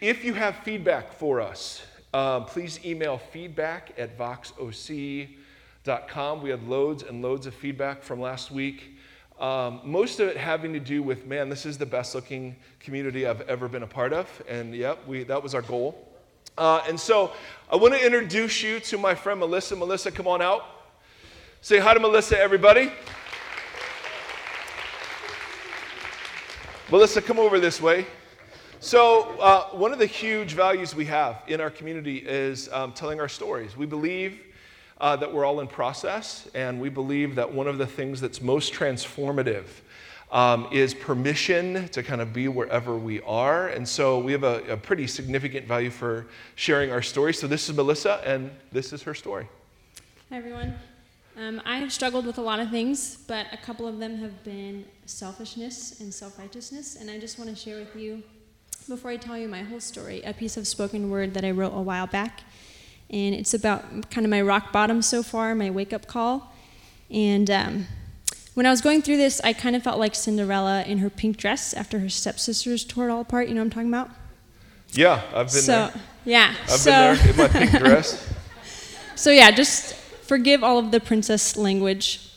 If you have feedback for us, um, please email feedback at voxoc.com. We had loads and loads of feedback from last week. Um, most of it having to do with, man, this is the best looking community I've ever been a part of. And yep, we, that was our goal. Uh, and so I want to introduce you to my friend Melissa. Melissa, come on out. Say hi to Melissa, everybody. Melissa, come over this way. So, uh, one of the huge values we have in our community is um, telling our stories. We believe uh, that we're all in process, and we believe that one of the things that's most transformative um, is permission to kind of be wherever we are. And so we have a, a pretty significant value for sharing our story. So this is Melissa, and this is her story. Hi, everyone. Um, I have struggled with a lot of things, but a couple of them have been selfishness and self righteousness. And I just want to share with you, before I tell you my whole story, a piece of spoken word that I wrote a while back. And it's about kind of my rock bottom so far, my wake up call. And um, when I was going through this, I kind of felt like Cinderella in her pink dress after her stepsisters tore it all apart. You know what I'm talking about? Yeah, I've been so, there. Yeah. I've so, been there in my pink dress. so, yeah, just forgive all of the princess language.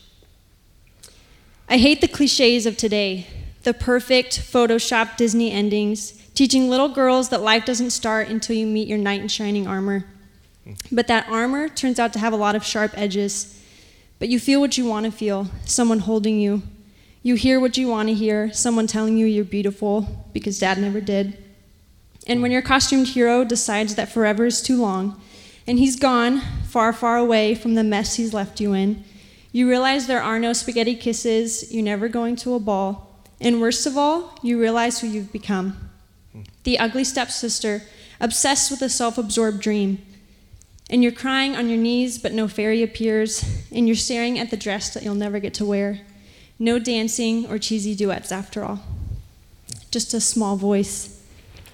I hate the cliches of today the perfect Photoshop Disney endings, teaching little girls that life doesn't start until you meet your knight in shining armor. But that armor turns out to have a lot of sharp edges. But you feel what you want to feel someone holding you. You hear what you want to hear someone telling you you're beautiful because dad never did. And when your costumed hero decides that forever is too long, and he's gone far, far away from the mess he's left you in, you realize there are no spaghetti kisses, you're never going to a ball, and worst of all, you realize who you've become. The ugly stepsister, obsessed with a self absorbed dream, and you're crying on your knees, but no fairy appears, and you're staring at the dress that you'll never get to wear. No dancing or cheesy duets, after all. Just a small voice,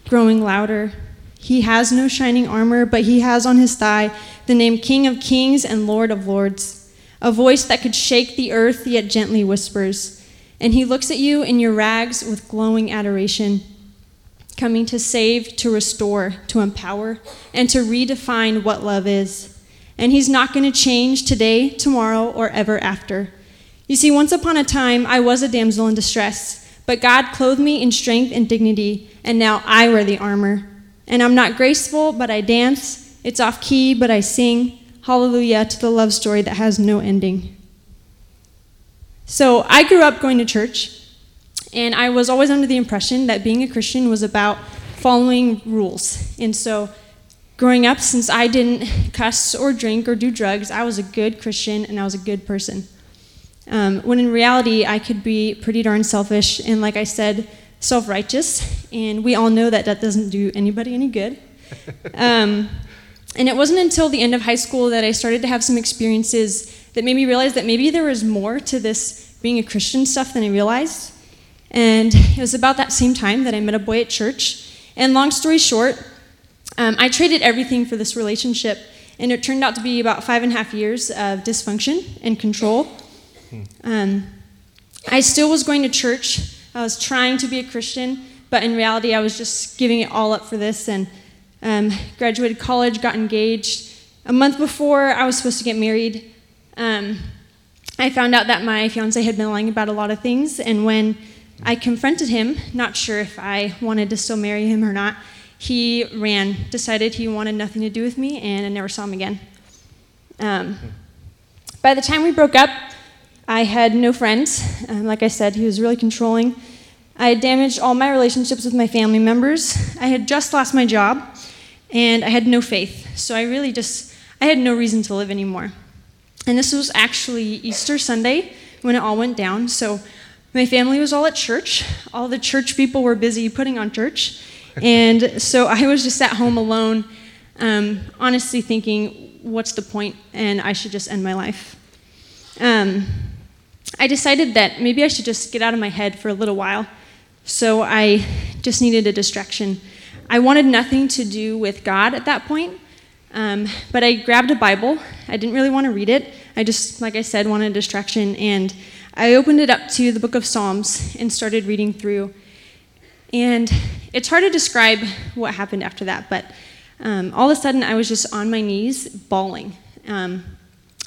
growing louder. He has no shining armor, but he has on his thigh the name King of Kings and Lord of Lords. A voice that could shake the earth, yet gently whispers. And he looks at you in your rags with glowing adoration coming to save, to restore, to empower, and to redefine what love is. And He's not going to change today, tomorrow, or ever after. You see, once upon a time, I was a damsel in distress, but God clothed me in strength and dignity, and now I wear the armor. And I'm not graceful, but I dance. It's off key, but I sing. Hallelujah to the love story that has no ending. So I grew up going to church. And I was always under the impression that being a Christian was about following rules. And so, growing up, since I didn't cuss or drink or do drugs, I was a good Christian and I was a good person. Um, when in reality, I could be pretty darn selfish and, like I said, self righteous. And we all know that that doesn't do anybody any good. Um, and it wasn't until the end of high school that I started to have some experiences that made me realize that maybe there was more to this being a Christian stuff than I realized. And it was about that same time that I met a boy at church. And long story short, um, I traded everything for this relationship, and it turned out to be about five and a half years of dysfunction and control. Um, I still was going to church. I was trying to be a Christian, but in reality, I was just giving it all up for this and um, graduated college, got engaged. A month before I was supposed to get married, um, I found out that my fiance had been lying about a lot of things, and when I confronted him, not sure if I wanted to still marry him or not. He ran, decided he wanted nothing to do with me, and I never saw him again. Um, by the time we broke up, I had no friends. Um, like I said, he was really controlling. I had damaged all my relationships with my family members. I had just lost my job, and I had no faith. So I really just, I had no reason to live anymore. And this was actually Easter Sunday when it all went down. So my family was all at church. All the church people were busy putting on church. And so I was just at home alone, um, honestly thinking, what's the point? And I should just end my life. Um, I decided that maybe I should just get out of my head for a little while. So I just needed a distraction. I wanted nothing to do with God at that point. Um, but I grabbed a Bible. I didn't really want to read it. I just, like I said, wanted a distraction. And I opened it up to the book of Psalms and started reading through. And it's hard to describe what happened after that, but um, all of a sudden I was just on my knees bawling. Um,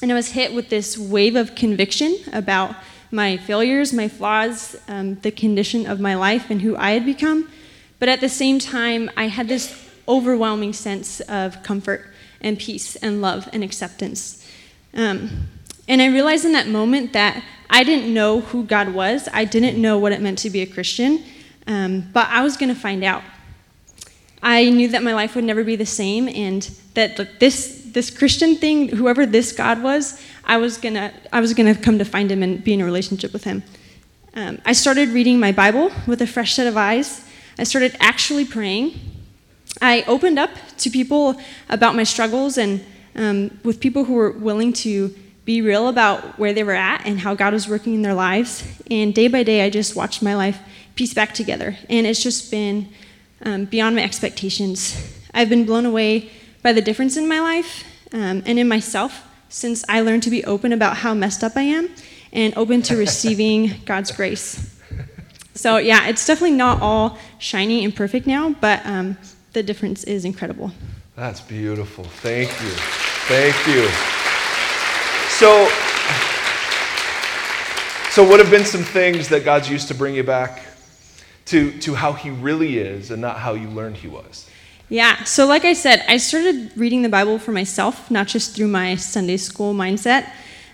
and I was hit with this wave of conviction about my failures, my flaws, um, the condition of my life, and who I had become. But at the same time, I had this overwhelming sense of comfort and peace and love and acceptance. Um, and I realized in that moment that I didn't know who God was, I didn't know what it meant to be a Christian, um, but I was going to find out. I knew that my life would never be the same, and that this this Christian thing, whoever this God was, I was gonna I was gonna come to find him and be in a relationship with him. Um, I started reading my Bible with a fresh set of eyes. I started actually praying. I opened up to people about my struggles and um, with people who were willing to be real about where they were at and how God was working in their lives. And day by day, I just watched my life piece back together. And it's just been um, beyond my expectations. I've been blown away by the difference in my life um, and in myself since I learned to be open about how messed up I am and open to receiving God's grace. So, yeah, it's definitely not all shiny and perfect now, but um, the difference is incredible. That's beautiful. Thank you. Thank you. So, so what have been some things that God's used to bring you back to, to how He really is and not how you learned He was? Yeah, so like I said, I started reading the Bible for myself, not just through my Sunday school mindset,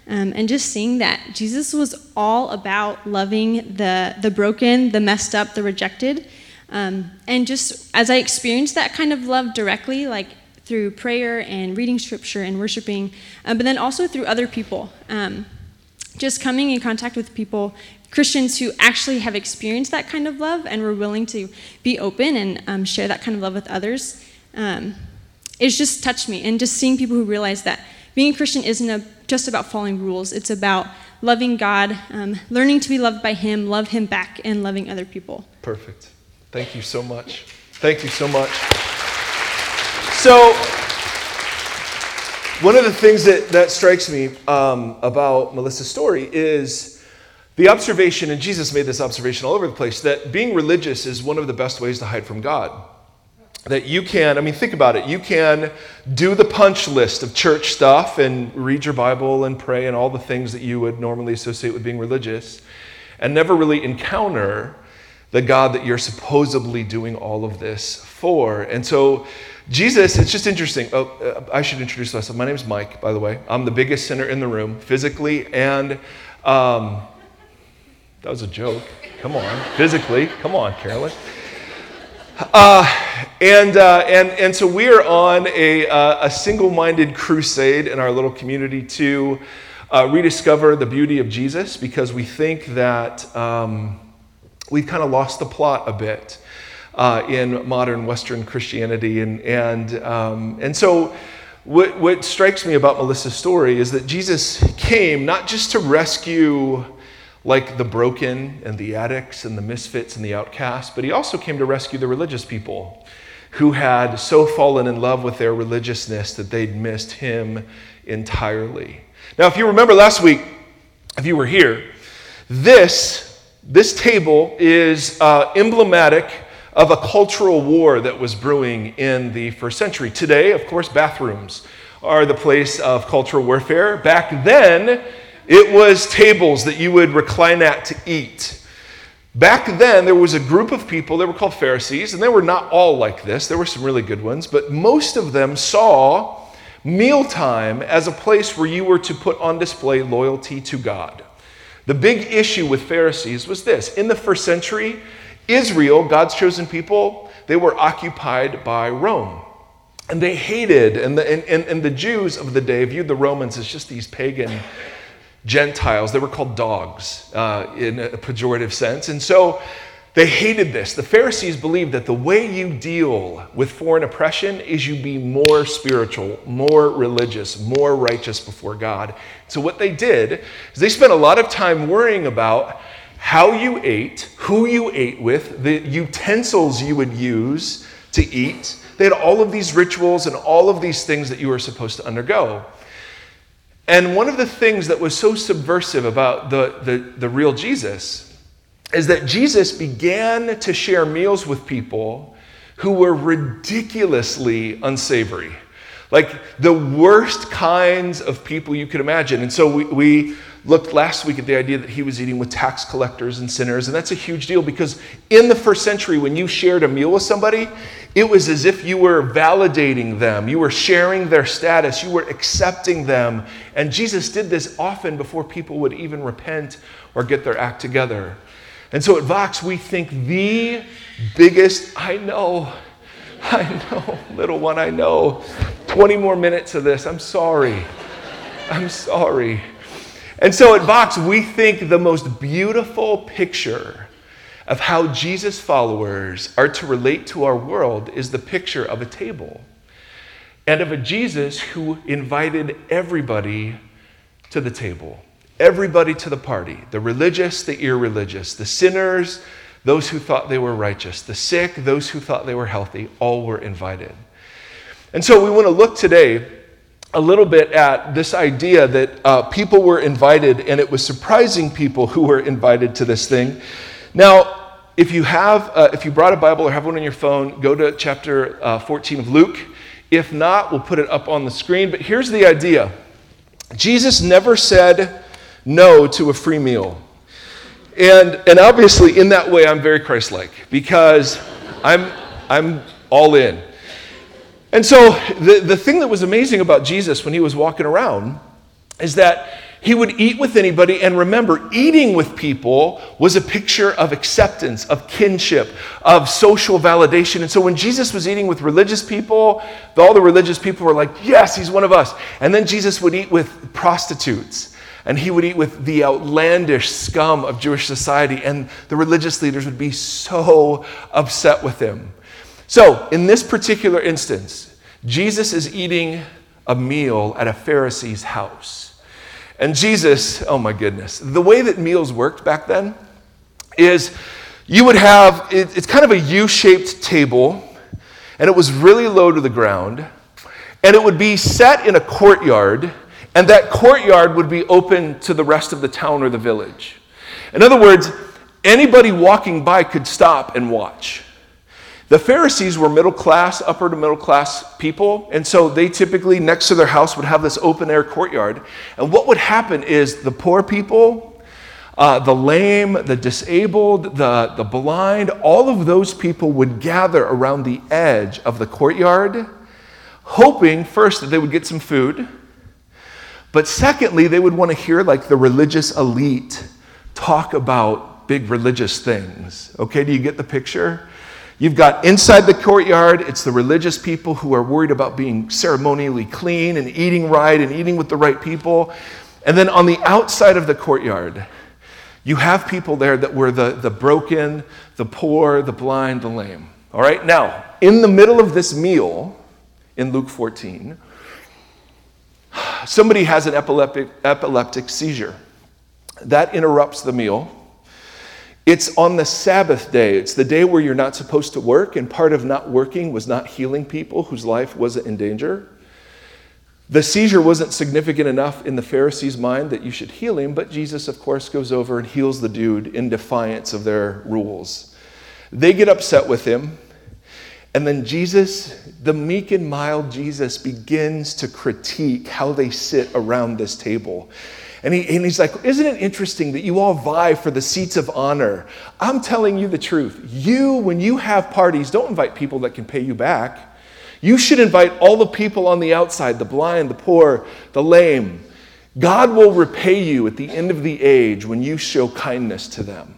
um, and just seeing that Jesus was all about loving the, the broken, the messed up, the rejected. Um, and just as I experienced that kind of love directly, like through prayer and reading scripture and worshiping, um, but then also through other people. Um, just coming in contact with people Christians who actually have experienced that kind of love and were willing to be open and um, share that kind of love with others, um, it's just touched me. And just seeing people who realize that being a Christian isn't a, just about following rules, it's about loving God, um, learning to be loved by Him, love Him back, and loving other people. Perfect. Thank you so much. Thank you so much. So, one of the things that, that strikes me um, about Melissa's story is the observation, and Jesus made this observation all over the place, that being religious is one of the best ways to hide from God. That you can, I mean, think about it. You can do the punch list of church stuff and read your Bible and pray and all the things that you would normally associate with being religious and never really encounter the God that you're supposedly doing all of this for. And so, Jesus, it's just interesting. Oh, uh, I should introduce myself. My name is Mike, by the way. I'm the biggest sinner in the room, physically and um, that was a joke. Come on, physically. Come on, Carolyn. Uh, and, uh, and, and so we are on a, uh, a single minded crusade in our little community to uh, rediscover the beauty of Jesus because we think that um, we've kind of lost the plot a bit uh, in modern Western Christianity. And, and, um, and so what, what strikes me about Melissa's story is that Jesus came not just to rescue like the broken and the addicts and the misfits and the outcasts, but he also came to rescue the religious people who had so fallen in love with their religiousness that they'd missed him entirely. Now, if you remember last week, if you were here, this, this table is uh, emblematic of a cultural war that was brewing in the first century. Today, of course, bathrooms are the place of cultural warfare. Back then, it was tables that you would recline at to eat. Back then, there was a group of people, they were called Pharisees, and they were not all like this. There were some really good ones, but most of them saw mealtime as a place where you were to put on display loyalty to God. The big issue with Pharisees was this in the first century, Israel, God's chosen people, they were occupied by Rome. And they hated, and the, and, and, and the Jews of the day viewed the Romans as just these pagan Gentiles. They were called dogs uh, in a pejorative sense. And so they hated this. The Pharisees believed that the way you deal with foreign oppression is you be more spiritual, more religious, more righteous before God. So what they did is they spent a lot of time worrying about how you ate, who you ate with, the utensils you would use to eat. They had all of these rituals and all of these things that you were supposed to undergo. And one of the things that was so subversive about the, the, the real Jesus is that Jesus began to share meals with people who were ridiculously unsavory. Like the worst kinds of people you could imagine. And so we, we looked last week at the idea that he was eating with tax collectors and sinners. And that's a huge deal because in the first century, when you shared a meal with somebody, it was as if you were validating them. You were sharing their status. You were accepting them. And Jesus did this often before people would even repent or get their act together. And so at Vox, we think the biggest, I know, I know, little one, I know. 20 more minutes of this. I'm sorry. I'm sorry. And so at Vox, we think the most beautiful picture of how Jesus followers are to relate to our world is the picture of a table and of a Jesus who invited everybody to the table everybody to the party the religious, the irreligious, the sinners, those who thought they were righteous, the sick, those who thought they were healthy, all were invited. And so we want to look today a little bit at this idea that uh, people were invited, and it was surprising people who were invited to this thing. Now, if you have, uh, if you brought a Bible or have one on your phone, go to chapter uh, 14 of Luke. If not, we'll put it up on the screen. But here's the idea Jesus never said, no to a free meal. And, and obviously, in that way, I'm very Christ like because I'm, I'm all in. And so, the, the thing that was amazing about Jesus when he was walking around is that he would eat with anybody, and remember, eating with people was a picture of acceptance, of kinship, of social validation. And so when Jesus was eating with religious people, all the religious people were like, Yes, he's one of us. And then Jesus would eat with prostitutes and he would eat with the outlandish scum of Jewish society, and the religious leaders would be so upset with him. So, in this particular instance, Jesus is eating a meal at a Pharisee's house. And Jesus, oh my goodness, the way that meals worked back then is you would have, it's kind of a U shaped table, and it was really low to the ground, and it would be set in a courtyard and that courtyard would be open to the rest of the town or the village. In other words, anybody walking by could stop and watch. The Pharisees were middle class, upper to middle class people, and so they typically, next to their house, would have this open air courtyard. And what would happen is the poor people, uh, the lame, the disabled, the, the blind, all of those people would gather around the edge of the courtyard, hoping first that they would get some food but secondly, they would want to hear like the religious elite talk about big religious things. Okay, do you get the picture? You've got inside the courtyard, it's the religious people who are worried about being ceremonially clean and eating right and eating with the right people. And then on the outside of the courtyard, you have people there that were the, the broken, the poor, the blind, the lame. All right, now, in the middle of this meal in Luke 14, somebody has an epileptic, epileptic seizure. That interrupts the meal. It's on the Sabbath day. It's the day where you're not supposed to work, and part of not working was not healing people whose life wasn't in danger. The seizure wasn't significant enough in the Pharisees' mind that you should heal him, but Jesus, of course, goes over and heals the dude in defiance of their rules. They get upset with him. And then Jesus, the meek and mild Jesus, begins to critique how they sit around this table. And, he, and he's like, Isn't it interesting that you all vie for the seats of honor? I'm telling you the truth. You, when you have parties, don't invite people that can pay you back. You should invite all the people on the outside the blind, the poor, the lame. God will repay you at the end of the age when you show kindness to them.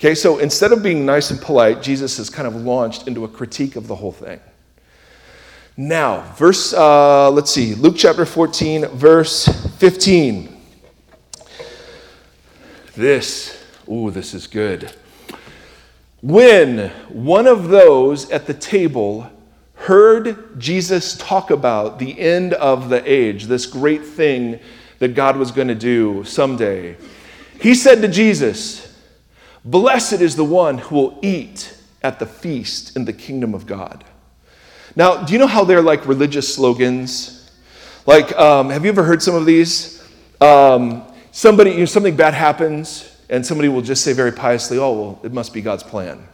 Okay, so instead of being nice and polite, Jesus has kind of launched into a critique of the whole thing. Now, verse, uh, let's see, Luke chapter 14, verse 15. This, ooh, this is good. When one of those at the table heard Jesus talk about the end of the age, this great thing that God was going to do someday, he said to Jesus, Blessed is the one who will eat at the feast in the kingdom of God. Now, do you know how they're like religious slogans? Like, um, have you ever heard some of these? Um, somebody, you know, something bad happens, And somebody will just say very piously, oh, well, it must be God's plan,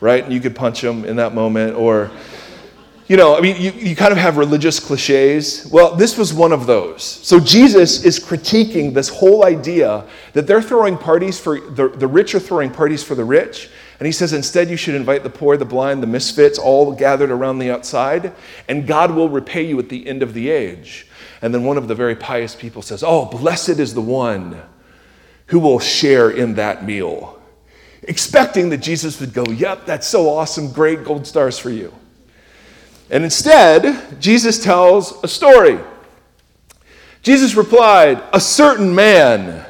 right? And you could punch them in that moment, or, you know, I mean, you, you kind of have religious cliches. Well, this was one of those. So Jesus is critiquing this whole idea that they're throwing parties for, the, the rich are throwing parties for the rich. And he says, instead, you should invite the poor, the blind, the misfits, all gathered around the outside, and God will repay you at the end of the age. And then one of the very pious people says, Oh, blessed is the one who will share in that meal. Expecting that Jesus would go, Yep, that's so awesome, great, gold stars for you. And instead, Jesus tells a story. Jesus replied, A certain man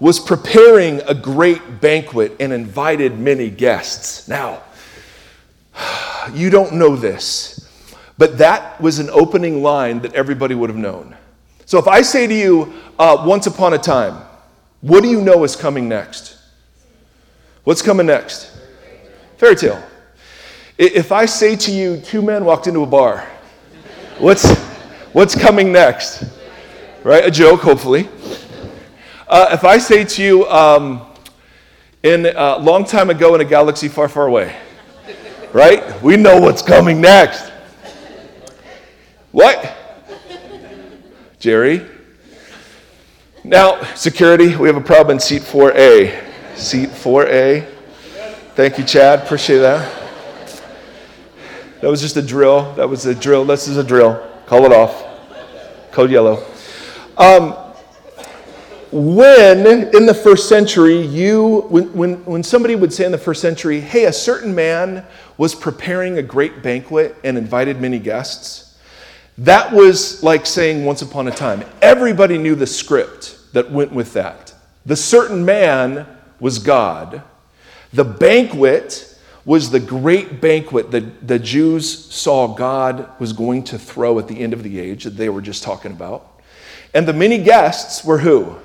was preparing a great banquet and invited many guests. Now, you don't know this, but that was an opening line that everybody would have known. So if I say to you, uh, once upon a time, what do you know is coming next? What's coming next? Fairy tale. If I say to you, two men walked into a bar, what's, what's coming next? Right? A joke, hopefully. Uh, if I say to you, um, in a uh, long time ago in a galaxy far, far away, right? We know what's coming next. What? Jerry? Now, security, we have a problem in seat 4A. Seat 4A. Thank you, Chad. Appreciate that. That was just a drill. That was a drill. This is a drill. Call it off. Code yellow. Um, when in the first century you when, when, when somebody would say in the first century hey a certain man was preparing a great banquet and invited many guests that was like saying once upon a time everybody knew the script that went with that the certain man was god the banquet was the great banquet that the jews saw god was going to throw at the end of the age that they were just talking about and the many guests were who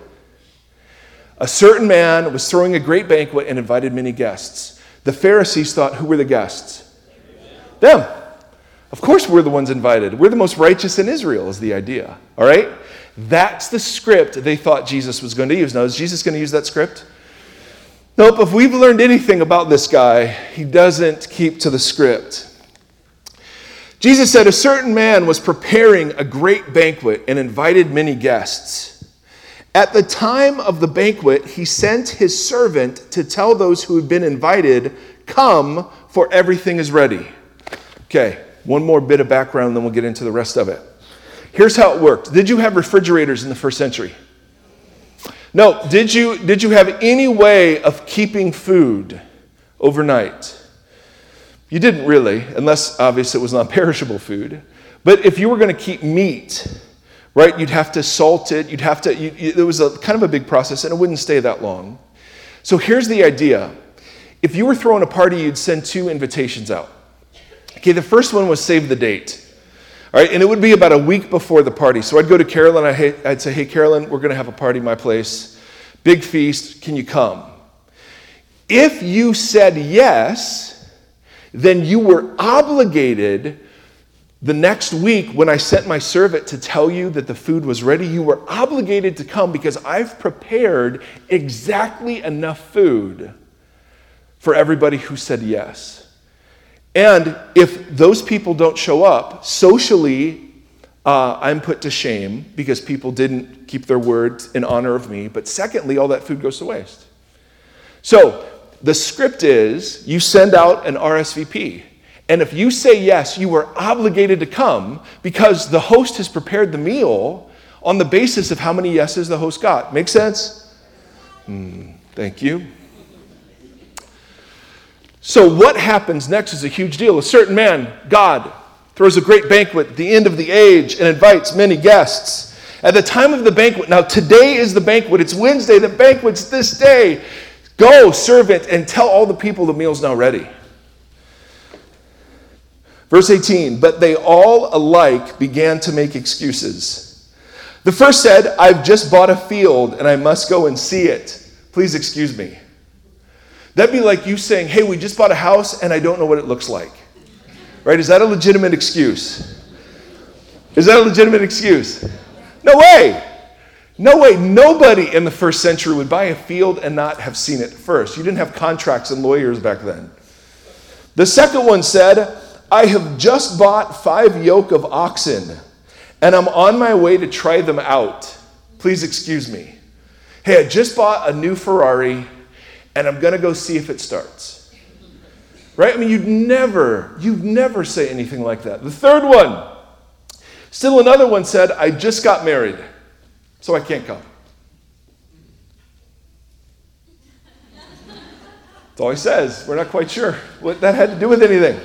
a certain man was throwing a great banquet and invited many guests. The Pharisees thought, who were the guests? Them. Of course, we're the ones invited. We're the most righteous in Israel, is the idea. All right? That's the script they thought Jesus was going to use. Now, is Jesus going to use that script? Nope. If we've learned anything about this guy, he doesn't keep to the script. Jesus said, A certain man was preparing a great banquet and invited many guests. At the time of the banquet, he sent his servant to tell those who had been invited, Come, for everything is ready. Okay, one more bit of background, then we'll get into the rest of it. Here's how it worked Did you have refrigerators in the first century? No. Did you, did you have any way of keeping food overnight? You didn't really, unless obviously it was non perishable food. But if you were going to keep meat, right? You'd have to salt it. You'd have to, you, you, it was a, kind of a big process, and it wouldn't stay that long. So here's the idea if you were throwing a party, you'd send two invitations out. Okay, the first one was save the date. All right, and it would be about a week before the party. So I'd go to Carolyn, I'd say, hey, Carolyn, we're going to have a party my place. Big feast, can you come? If you said yes, then you were obligated the next week, when I sent my servant to tell you that the food was ready, you were obligated to come because I've prepared exactly enough food for everybody who said yes. And if those people don't show up, socially, uh, I'm put to shame because people didn't keep their word in honor of me. But secondly, all that food goes to waste. So the script is you send out an RSVP. And if you say yes, you are obligated to come because the host has prepared the meal on the basis of how many yeses the host got. Make sense? Mm, thank you. So, what happens next is a huge deal. A certain man, God, throws a great banquet at the end of the age and invites many guests. At the time of the banquet, now today is the banquet, it's Wednesday, the banquet's this day. Go, servant, and tell all the people the meal's now ready. Verse 18, but they all alike began to make excuses. The first said, I've just bought a field and I must go and see it. Please excuse me. That'd be like you saying, Hey, we just bought a house and I don't know what it looks like. Right? Is that a legitimate excuse? Is that a legitimate excuse? No way. No way, nobody in the first century would buy a field and not have seen it first. You didn't have contracts and lawyers back then. The second one said, I have just bought five yoke of oxen and I'm on my way to try them out. Please excuse me. Hey, I just bought a new Ferrari and I'm going to go see if it starts. Right? I mean, you'd never, you'd never say anything like that. The third one, still another one said, I just got married so I can't come. That's all he says. We're not quite sure what that had to do with anything.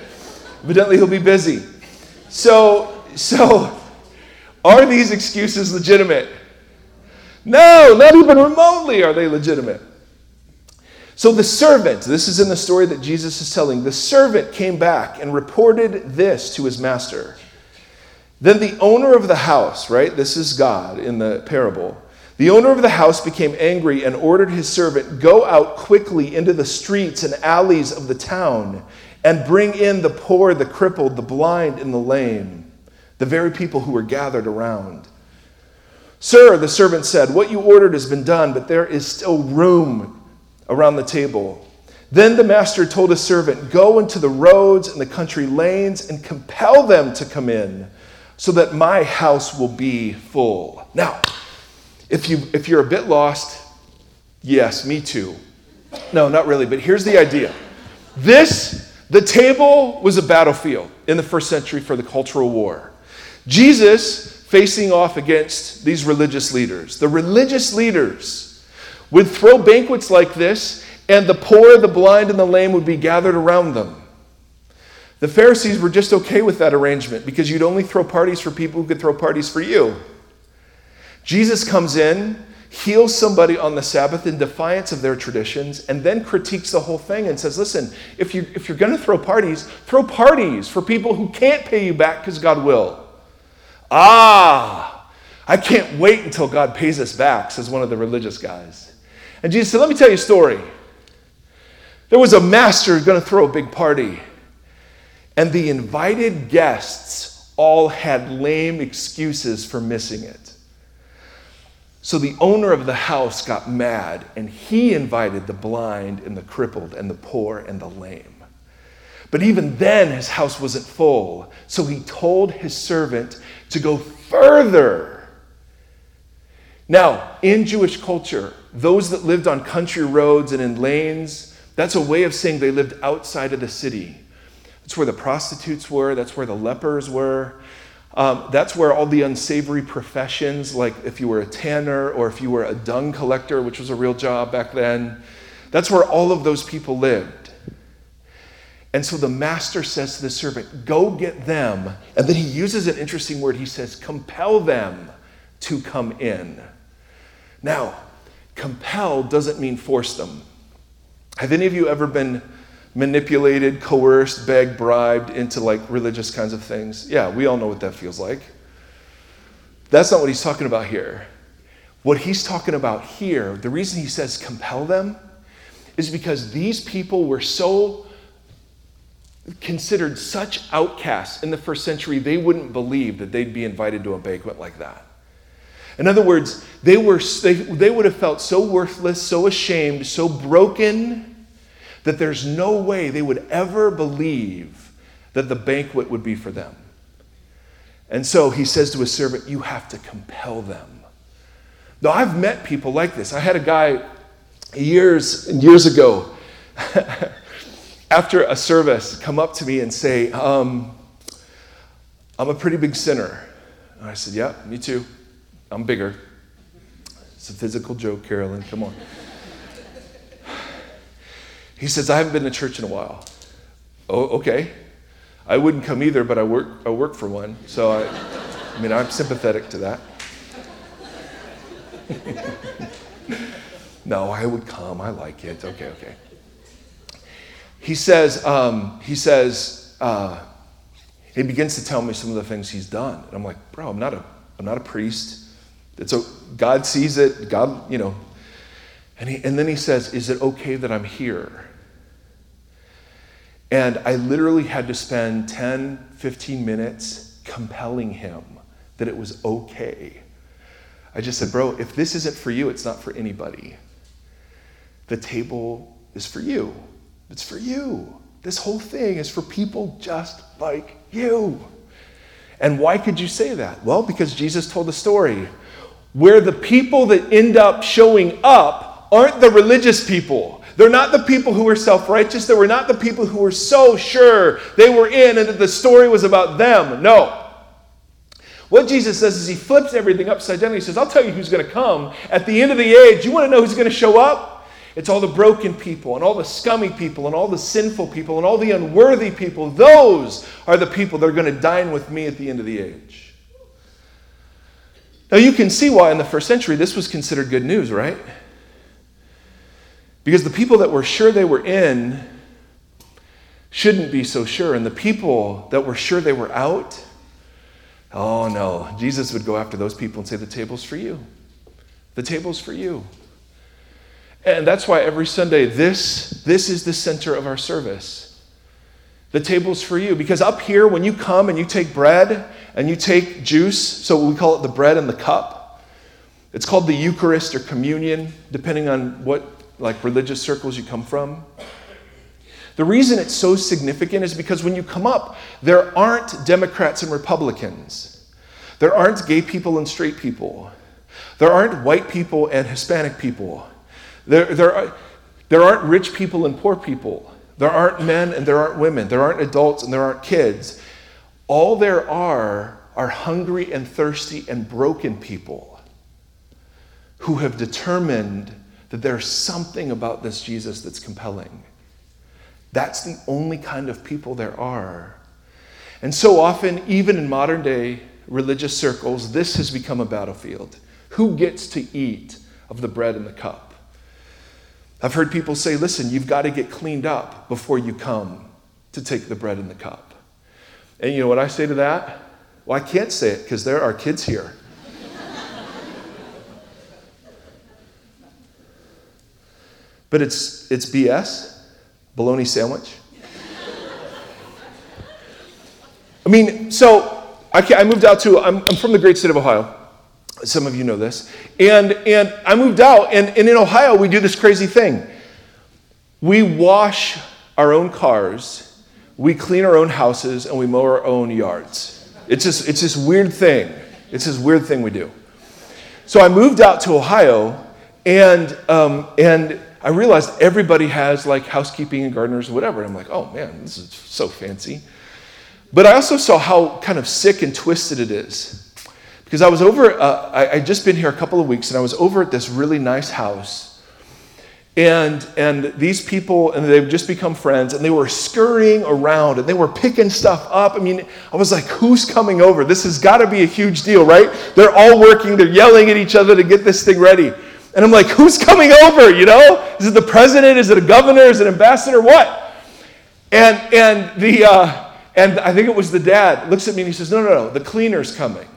Evidently, he'll be busy. So, so are these excuses legitimate? No, not even remotely are they legitimate. So the servant, this is in the story that Jesus is telling, the servant came back and reported this to his master. Then the owner of the house, right? This is God in the parable. The owner of the house became angry and ordered his servant, Go out quickly into the streets and alleys of the town and bring in the poor, the crippled, the blind, and the lame, the very people who were gathered around. Sir, the servant said, What you ordered has been done, but there is still room around the table. Then the master told his servant, Go into the roads and the country lanes and compel them to come in so that my house will be full. Now, if, you, if you're a bit lost, yes, me too. No, not really, but here's the idea. This, the table was a battlefield in the first century for the cultural war. Jesus facing off against these religious leaders. The religious leaders would throw banquets like this, and the poor, the blind, and the lame would be gathered around them. The Pharisees were just okay with that arrangement because you'd only throw parties for people who could throw parties for you. Jesus comes in, heals somebody on the Sabbath in defiance of their traditions, and then critiques the whole thing and says, Listen, if, you, if you're going to throw parties, throw parties for people who can't pay you back because God will. Ah, I can't wait until God pays us back, says one of the religious guys. And Jesus said, Let me tell you a story. There was a master going to throw a big party. And the invited guests all had lame excuses for missing it. So the owner of the house got mad and he invited the blind and the crippled and the poor and the lame. But even then, his house wasn't full. So he told his servant to go further. Now, in Jewish culture, those that lived on country roads and in lanes, that's a way of saying they lived outside of the city. That's where the prostitutes were, that's where the lepers were. Um, that's where all the unsavory professions, like if you were a tanner or if you were a dung collector, which was a real job back then, that's where all of those people lived. And so the master says to the servant, Go get them. And then he uses an interesting word. He says, Compel them to come in. Now, compel doesn't mean force them. Have any of you ever been manipulated, coerced, begged, bribed into like religious kinds of things. Yeah, we all know what that feels like. That's not what he's talking about here. What he's talking about here, the reason he says compel them, is because these people were so considered such outcasts in the first century, they wouldn't believe that they'd be invited to a banquet like that. In other words, they, were, they, they would have felt so worthless, so ashamed, so broken that there's no way they would ever believe that the banquet would be for them. And so he says to his servant, You have to compel them. Now, I've met people like this. I had a guy years and years ago after a service come up to me and say, um, I'm a pretty big sinner. And I said, Yeah, me too. I'm bigger. It's a physical joke, Carolyn. Come on. He says, I haven't been to church in a while. Oh, okay. I wouldn't come either, but I work, I work for one. So, I, I mean, I'm sympathetic to that. no, I would come. I like it. Okay, okay. He says, um, he says, uh, he begins to tell me some of the things he's done. And I'm like, bro, I'm not a, I'm not a priest. It's a, God sees it. God, you know. And, he, and then he says, is it okay that I'm here? And I literally had to spend 10, 15 minutes compelling him that it was okay. I just said, Bro, if this isn't for you, it's not for anybody. The table is for you. It's for you. This whole thing is for people just like you. And why could you say that? Well, because Jesus told a story where the people that end up showing up aren't the religious people. They're not the people who were self righteous. They were not the people who were so sure they were in and that the story was about them. No. What Jesus says is he flips everything upside down. He says, I'll tell you who's going to come at the end of the age. You want to know who's going to show up? It's all the broken people and all the scummy people and all the sinful people and all the unworthy people. Those are the people that are going to dine with me at the end of the age. Now, you can see why in the first century this was considered good news, right? Because the people that were sure they were in shouldn't be so sure. And the people that were sure they were out, oh no, Jesus would go after those people and say, The table's for you. The table's for you. And that's why every Sunday, this, this is the center of our service. The table's for you. Because up here, when you come and you take bread and you take juice, so we call it the bread and the cup, it's called the Eucharist or communion, depending on what like religious circles you come from. The reason it's so significant is because when you come up, there aren't Democrats and Republicans. There aren't gay people and straight people. There aren't white people and Hispanic people. There, there, are, there aren't rich people and poor people. There aren't men and there aren't women. There aren't adults and there aren't kids. All there are are hungry and thirsty and broken people who have determined that there's something about this Jesus that's compelling. That's the only kind of people there are. And so often, even in modern day religious circles, this has become a battlefield. Who gets to eat of the bread and the cup? I've heard people say, listen, you've got to get cleaned up before you come to take the bread and the cup. And you know what I say to that? Well, I can't say it because there are kids here. But it's, it's BS, bologna sandwich. I mean, so I, I moved out to, I'm, I'm, from the great state of Ohio. Some of you know this. And, and I moved out, and, and in Ohio, we do this crazy thing. We wash our own cars, we clean our own houses, and we mow our own yards. It's just, it's this weird thing. It's this weird thing we do. So I moved out to Ohio, and, um, and I realized everybody has like housekeeping and gardeners, and whatever. And I'm like, oh man, this is so fancy. But I also saw how kind of sick and twisted it is. Because I was over, uh, I, I'd just been here a couple of weeks, and I was over at this really nice house. And, and these people, and they've just become friends, and they were scurrying around and they were picking stuff up. I mean, I was like, who's coming over? This has got to be a huge deal, right? They're all working, they're yelling at each other to get this thing ready. And I'm like, who's coming over? You know? Is it the president? Is it a governor? Is it an ambassador? What? And, and, the, uh, and I think it was the dad looks at me and he says, no, no, no, the cleaner's coming.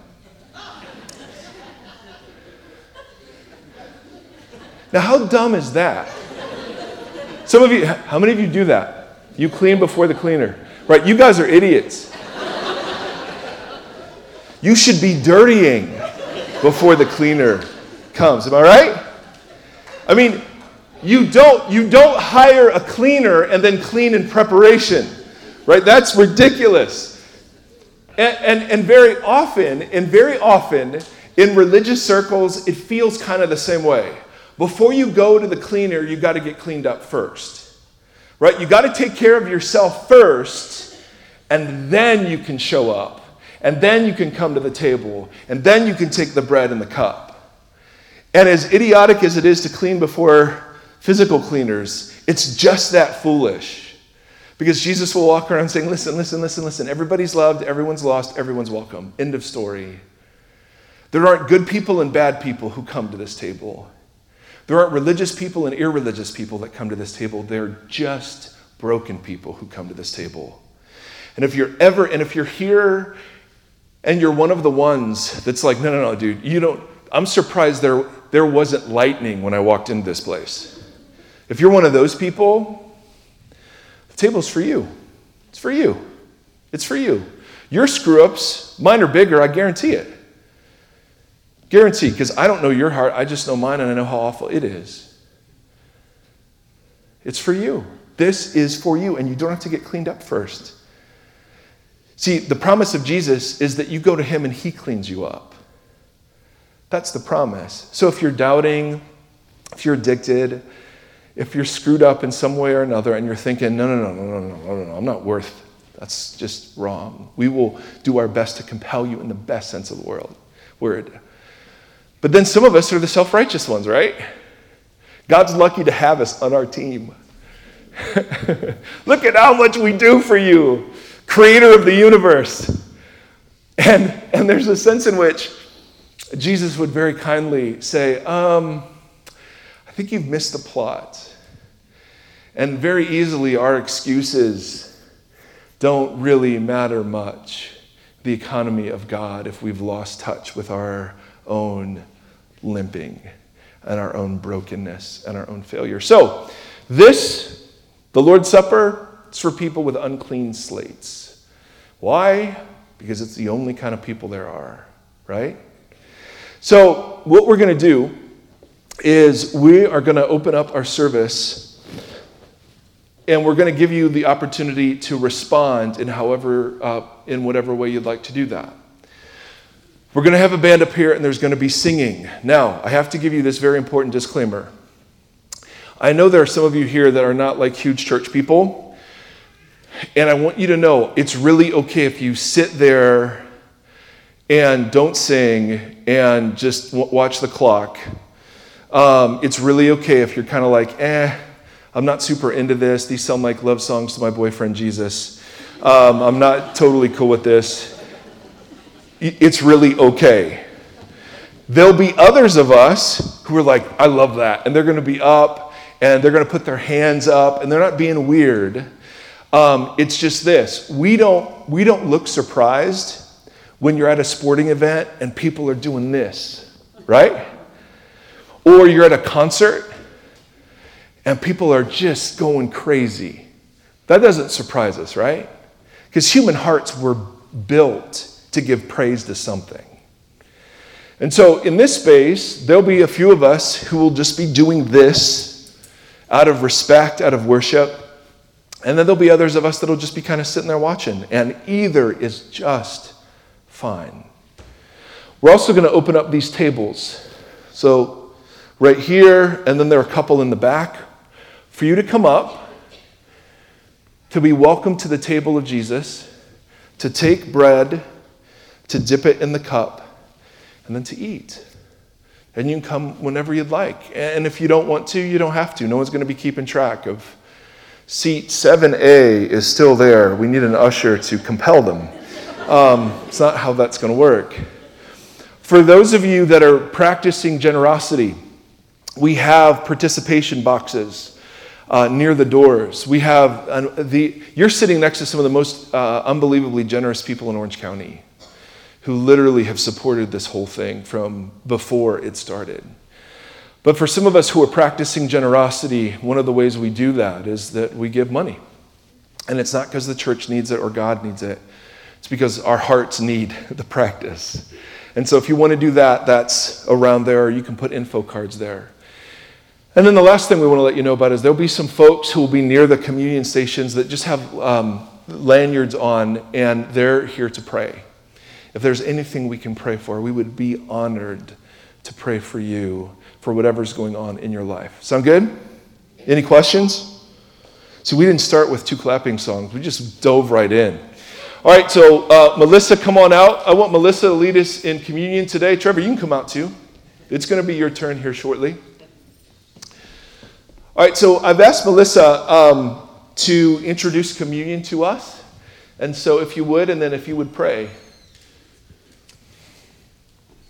Now, how dumb is that? Some of you, how many of you do that? You clean before the cleaner. Right? You guys are idiots. You should be dirtying before the cleaner comes. Am I right? I mean, you don't, you don't hire a cleaner and then clean in preparation, right? That's ridiculous. And, and, and very often, and very often in religious circles, it feels kind of the same way. Before you go to the cleaner, you got to get cleaned up first, right? You got to take care of yourself first, and then you can show up. And then you can come to the table, and then you can take the bread and the cup. And as idiotic as it is to clean before physical cleaners, it's just that foolish. Because Jesus will walk around saying, Listen, listen, listen, listen. Everybody's loved, everyone's lost, everyone's welcome. End of story. There aren't good people and bad people who come to this table. There aren't religious people and irreligious people that come to this table. They're just broken people who come to this table. And if you're ever, and if you're here and you're one of the ones that's like, no, no, no, dude, you don't, I'm surprised there, there wasn't lightning when I walked into this place. If you're one of those people, the table's for you. It's for you. It's for you. Your screw ups, mine are bigger, I guarantee it. Guaranteed, because I don't know your heart, I just know mine and I know how awful it is. It's for you. This is for you, and you don't have to get cleaned up first. See, the promise of Jesus is that you go to Him and He cleans you up. That's the promise. So if you're doubting, if you're addicted, if you're screwed up in some way or another, and you're thinking, no, no, no, no, no, no, no, no, I'm not worth, that's just wrong. We will do our best to compel you in the best sense of the world, word. But then some of us are the self righteous ones, right? God's lucky to have us on our team. Look at how much we do for you, creator of the universe. And, and there's a sense in which Jesus would very kindly say, um, I think you've missed the plot. And very easily, our excuses don't really matter much, the economy of God, if we've lost touch with our own limping and our own brokenness and our own failure. So, this, the Lord's Supper, it's for people with unclean slates. Why? Because it's the only kind of people there are, right? So, what we're going to do is we are going to open up our service and we're going to give you the opportunity to respond in however uh, in whatever way you'd like to do that we're going to have a band up here and there's going to be singing. Now, I have to give you this very important disclaimer. I know there are some of you here that are not like huge church people, and I want you to know it's really okay if you sit there and don't sing and just w- watch the clock. Um, it's really okay if you're kind of like, eh, I'm not super into this. These sound like love songs to my boyfriend Jesus. Um, I'm not totally cool with this it's really okay. There'll be others of us who are like, I love that. And they're going to be up and they're going to put their hands up and they're not being weird. Um, it's just this we don't, we don't look surprised when you're at a sporting event and people are doing this, right? Or you're at a concert and people are just going crazy. That doesn't surprise us, right? Because human hearts were built to give praise to something. And so, in this space, there'll be a few of us who will just be doing this out of respect, out of worship. And then there'll be others of us that'll just be kind of sitting there watching. And either is just fine. We're also going to open up these tables. So, right here, and then there are a couple in the back, for you to come up, to be welcome to the table of Jesus, to take bread to dip it in the cup, and then to eat. And you can come whenever you'd like. And if you don't want to, you don't have to. No one's going to be keeping track of. Seat 7A is still there. We need an usher to compel them. Um, it's not how that's going to work. For those of you that are practicing generosity, we have participation boxes uh, near the doors. We have uh, the, you're sitting next to some of the most uh, unbelievably generous people in Orange County who literally have supported this whole thing from before it started. But for some of us who are practicing generosity, one of the ways we do that is that we give money. And it's not because the church needs it or God needs it, it's because our hearts need the practice. And so if you want to do that, that's around there, you can put info cards there. And then the last thing we want to let you know about is there'll be some folks who will be near the communion stations that just have um, lanyards on, and they're here to pray. If there's anything we can pray for, we would be honored to pray for you for whatever's going on in your life. Sound good? Any questions? So we didn't start with two clapping songs, we just dove right in. All right, so uh, Melissa, come on out. I want Melissa to lead us in communion today. Trevor, you can come out too. It's going to be your turn here shortly. All right, so I've asked Melissa um, to introduce communion to us. And so if you would, and then if you would pray.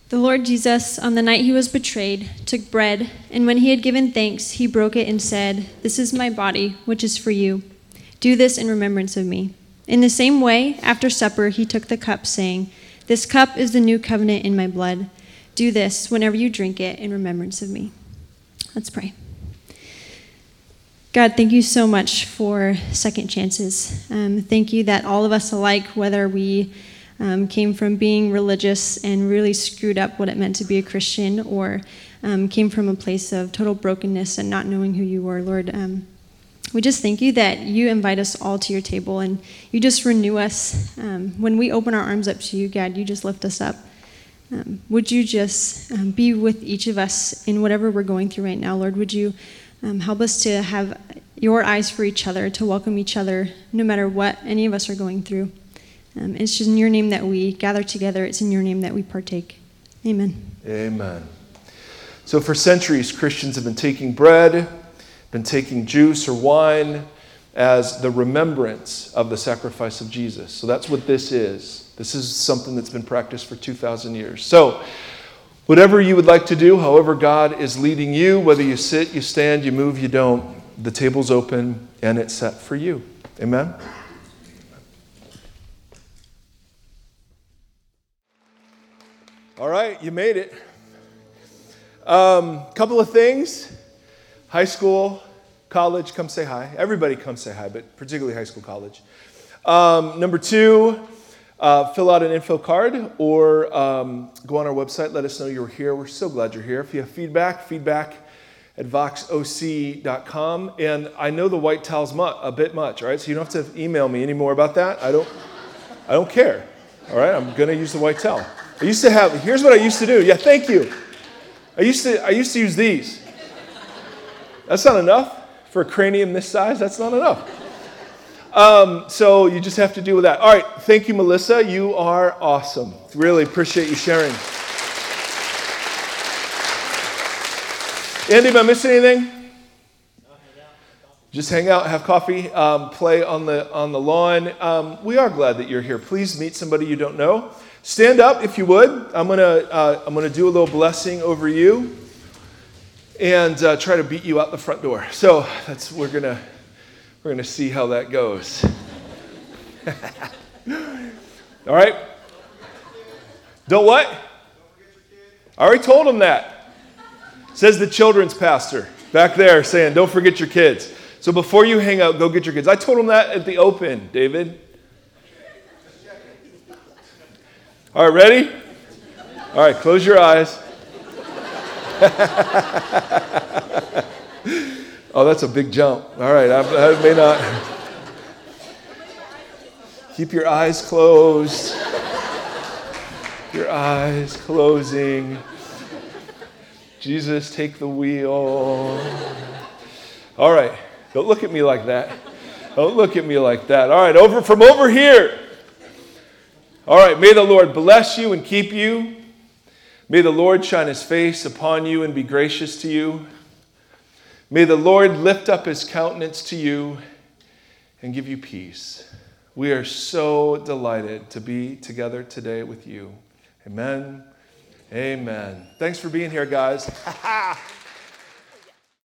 The Lord Jesus, on the night he was betrayed, took bread, and when he had given thanks, he broke it and said, This is my body, which is for you. Do this in remembrance of me. In the same way, after supper, he took the cup, saying, This cup is the new covenant in my blood. Do this whenever you drink it in remembrance of me. Let's pray. God, thank you so much for second chances. Um, thank you that all of us alike, whether we um, came from being religious and really screwed up what it meant to be a Christian, or um, came from a place of total brokenness and not knowing who you were, Lord. Um, we just thank you that you invite us all to your table and you just renew us. Um, when we open our arms up to you, God, you just lift us up. Um, would you just um, be with each of us in whatever we're going through right now, Lord? Would you help us to have your eyes for each other, to welcome each other, no matter what any of us are going through? Um, it's just in your name that we gather together, it's in your name that we partake. Amen. Amen. So, for centuries, Christians have been taking bread been taking juice or wine as the remembrance of the sacrifice of Jesus. So that's what this is. This is something that's been practiced for 2,000 years. So, whatever you would like to do, however God is leading you, whether you sit, you stand, you move, you don't, the table's open and it's set for you. Amen? All right, you made it. A um, couple of things high school, college, come say hi. Everybody come say hi, but particularly high school, college. Um, number two, uh, fill out an info card or um, go on our website. Let us know you're here. We're so glad you're here. If you have feedback, feedback at voxoc.com. And I know the white towel's mu- a bit much, all right? So you don't have to email me anymore about that. I don't, I don't care, all right? I'm going to use the white towel. I used to have, here's what I used to do. Yeah, thank you. I used to, I used to use these. That's not enough for a cranium this size. That's not enough. Um, so you just have to deal with that. All right. Thank you, Melissa. You are awesome. Really appreciate you sharing. Andy, am I missing anything? Just hang out, have coffee, um, play on the on the lawn. Um, we are glad that you're here. Please meet somebody you don't know. Stand up if you would. I'm gonna uh, I'm gonna do a little blessing over you and uh, try to beat you out the front door. So that's we're gonna we're gonna see how that goes. All right. Don't what? Don't forget your kid. I already told him that. Says the children's pastor back there saying, "Don't forget your kids." So before you hang out, go get your kids. I told him that at the open, David. All right, ready? All right, close your eyes. oh, that's a big jump. All right, I, I may not. Keep your eyes closed. Your eyes closing. Jesus, take the wheel. All right, don't look at me like that. Don't look at me like that. All right, over from over here. All right, may the Lord bless you and keep you. May the Lord shine his face upon you and be gracious to you. May the Lord lift up his countenance to you and give you peace. We are so delighted to be together today with you. Amen. Amen. Thanks for being here, guys.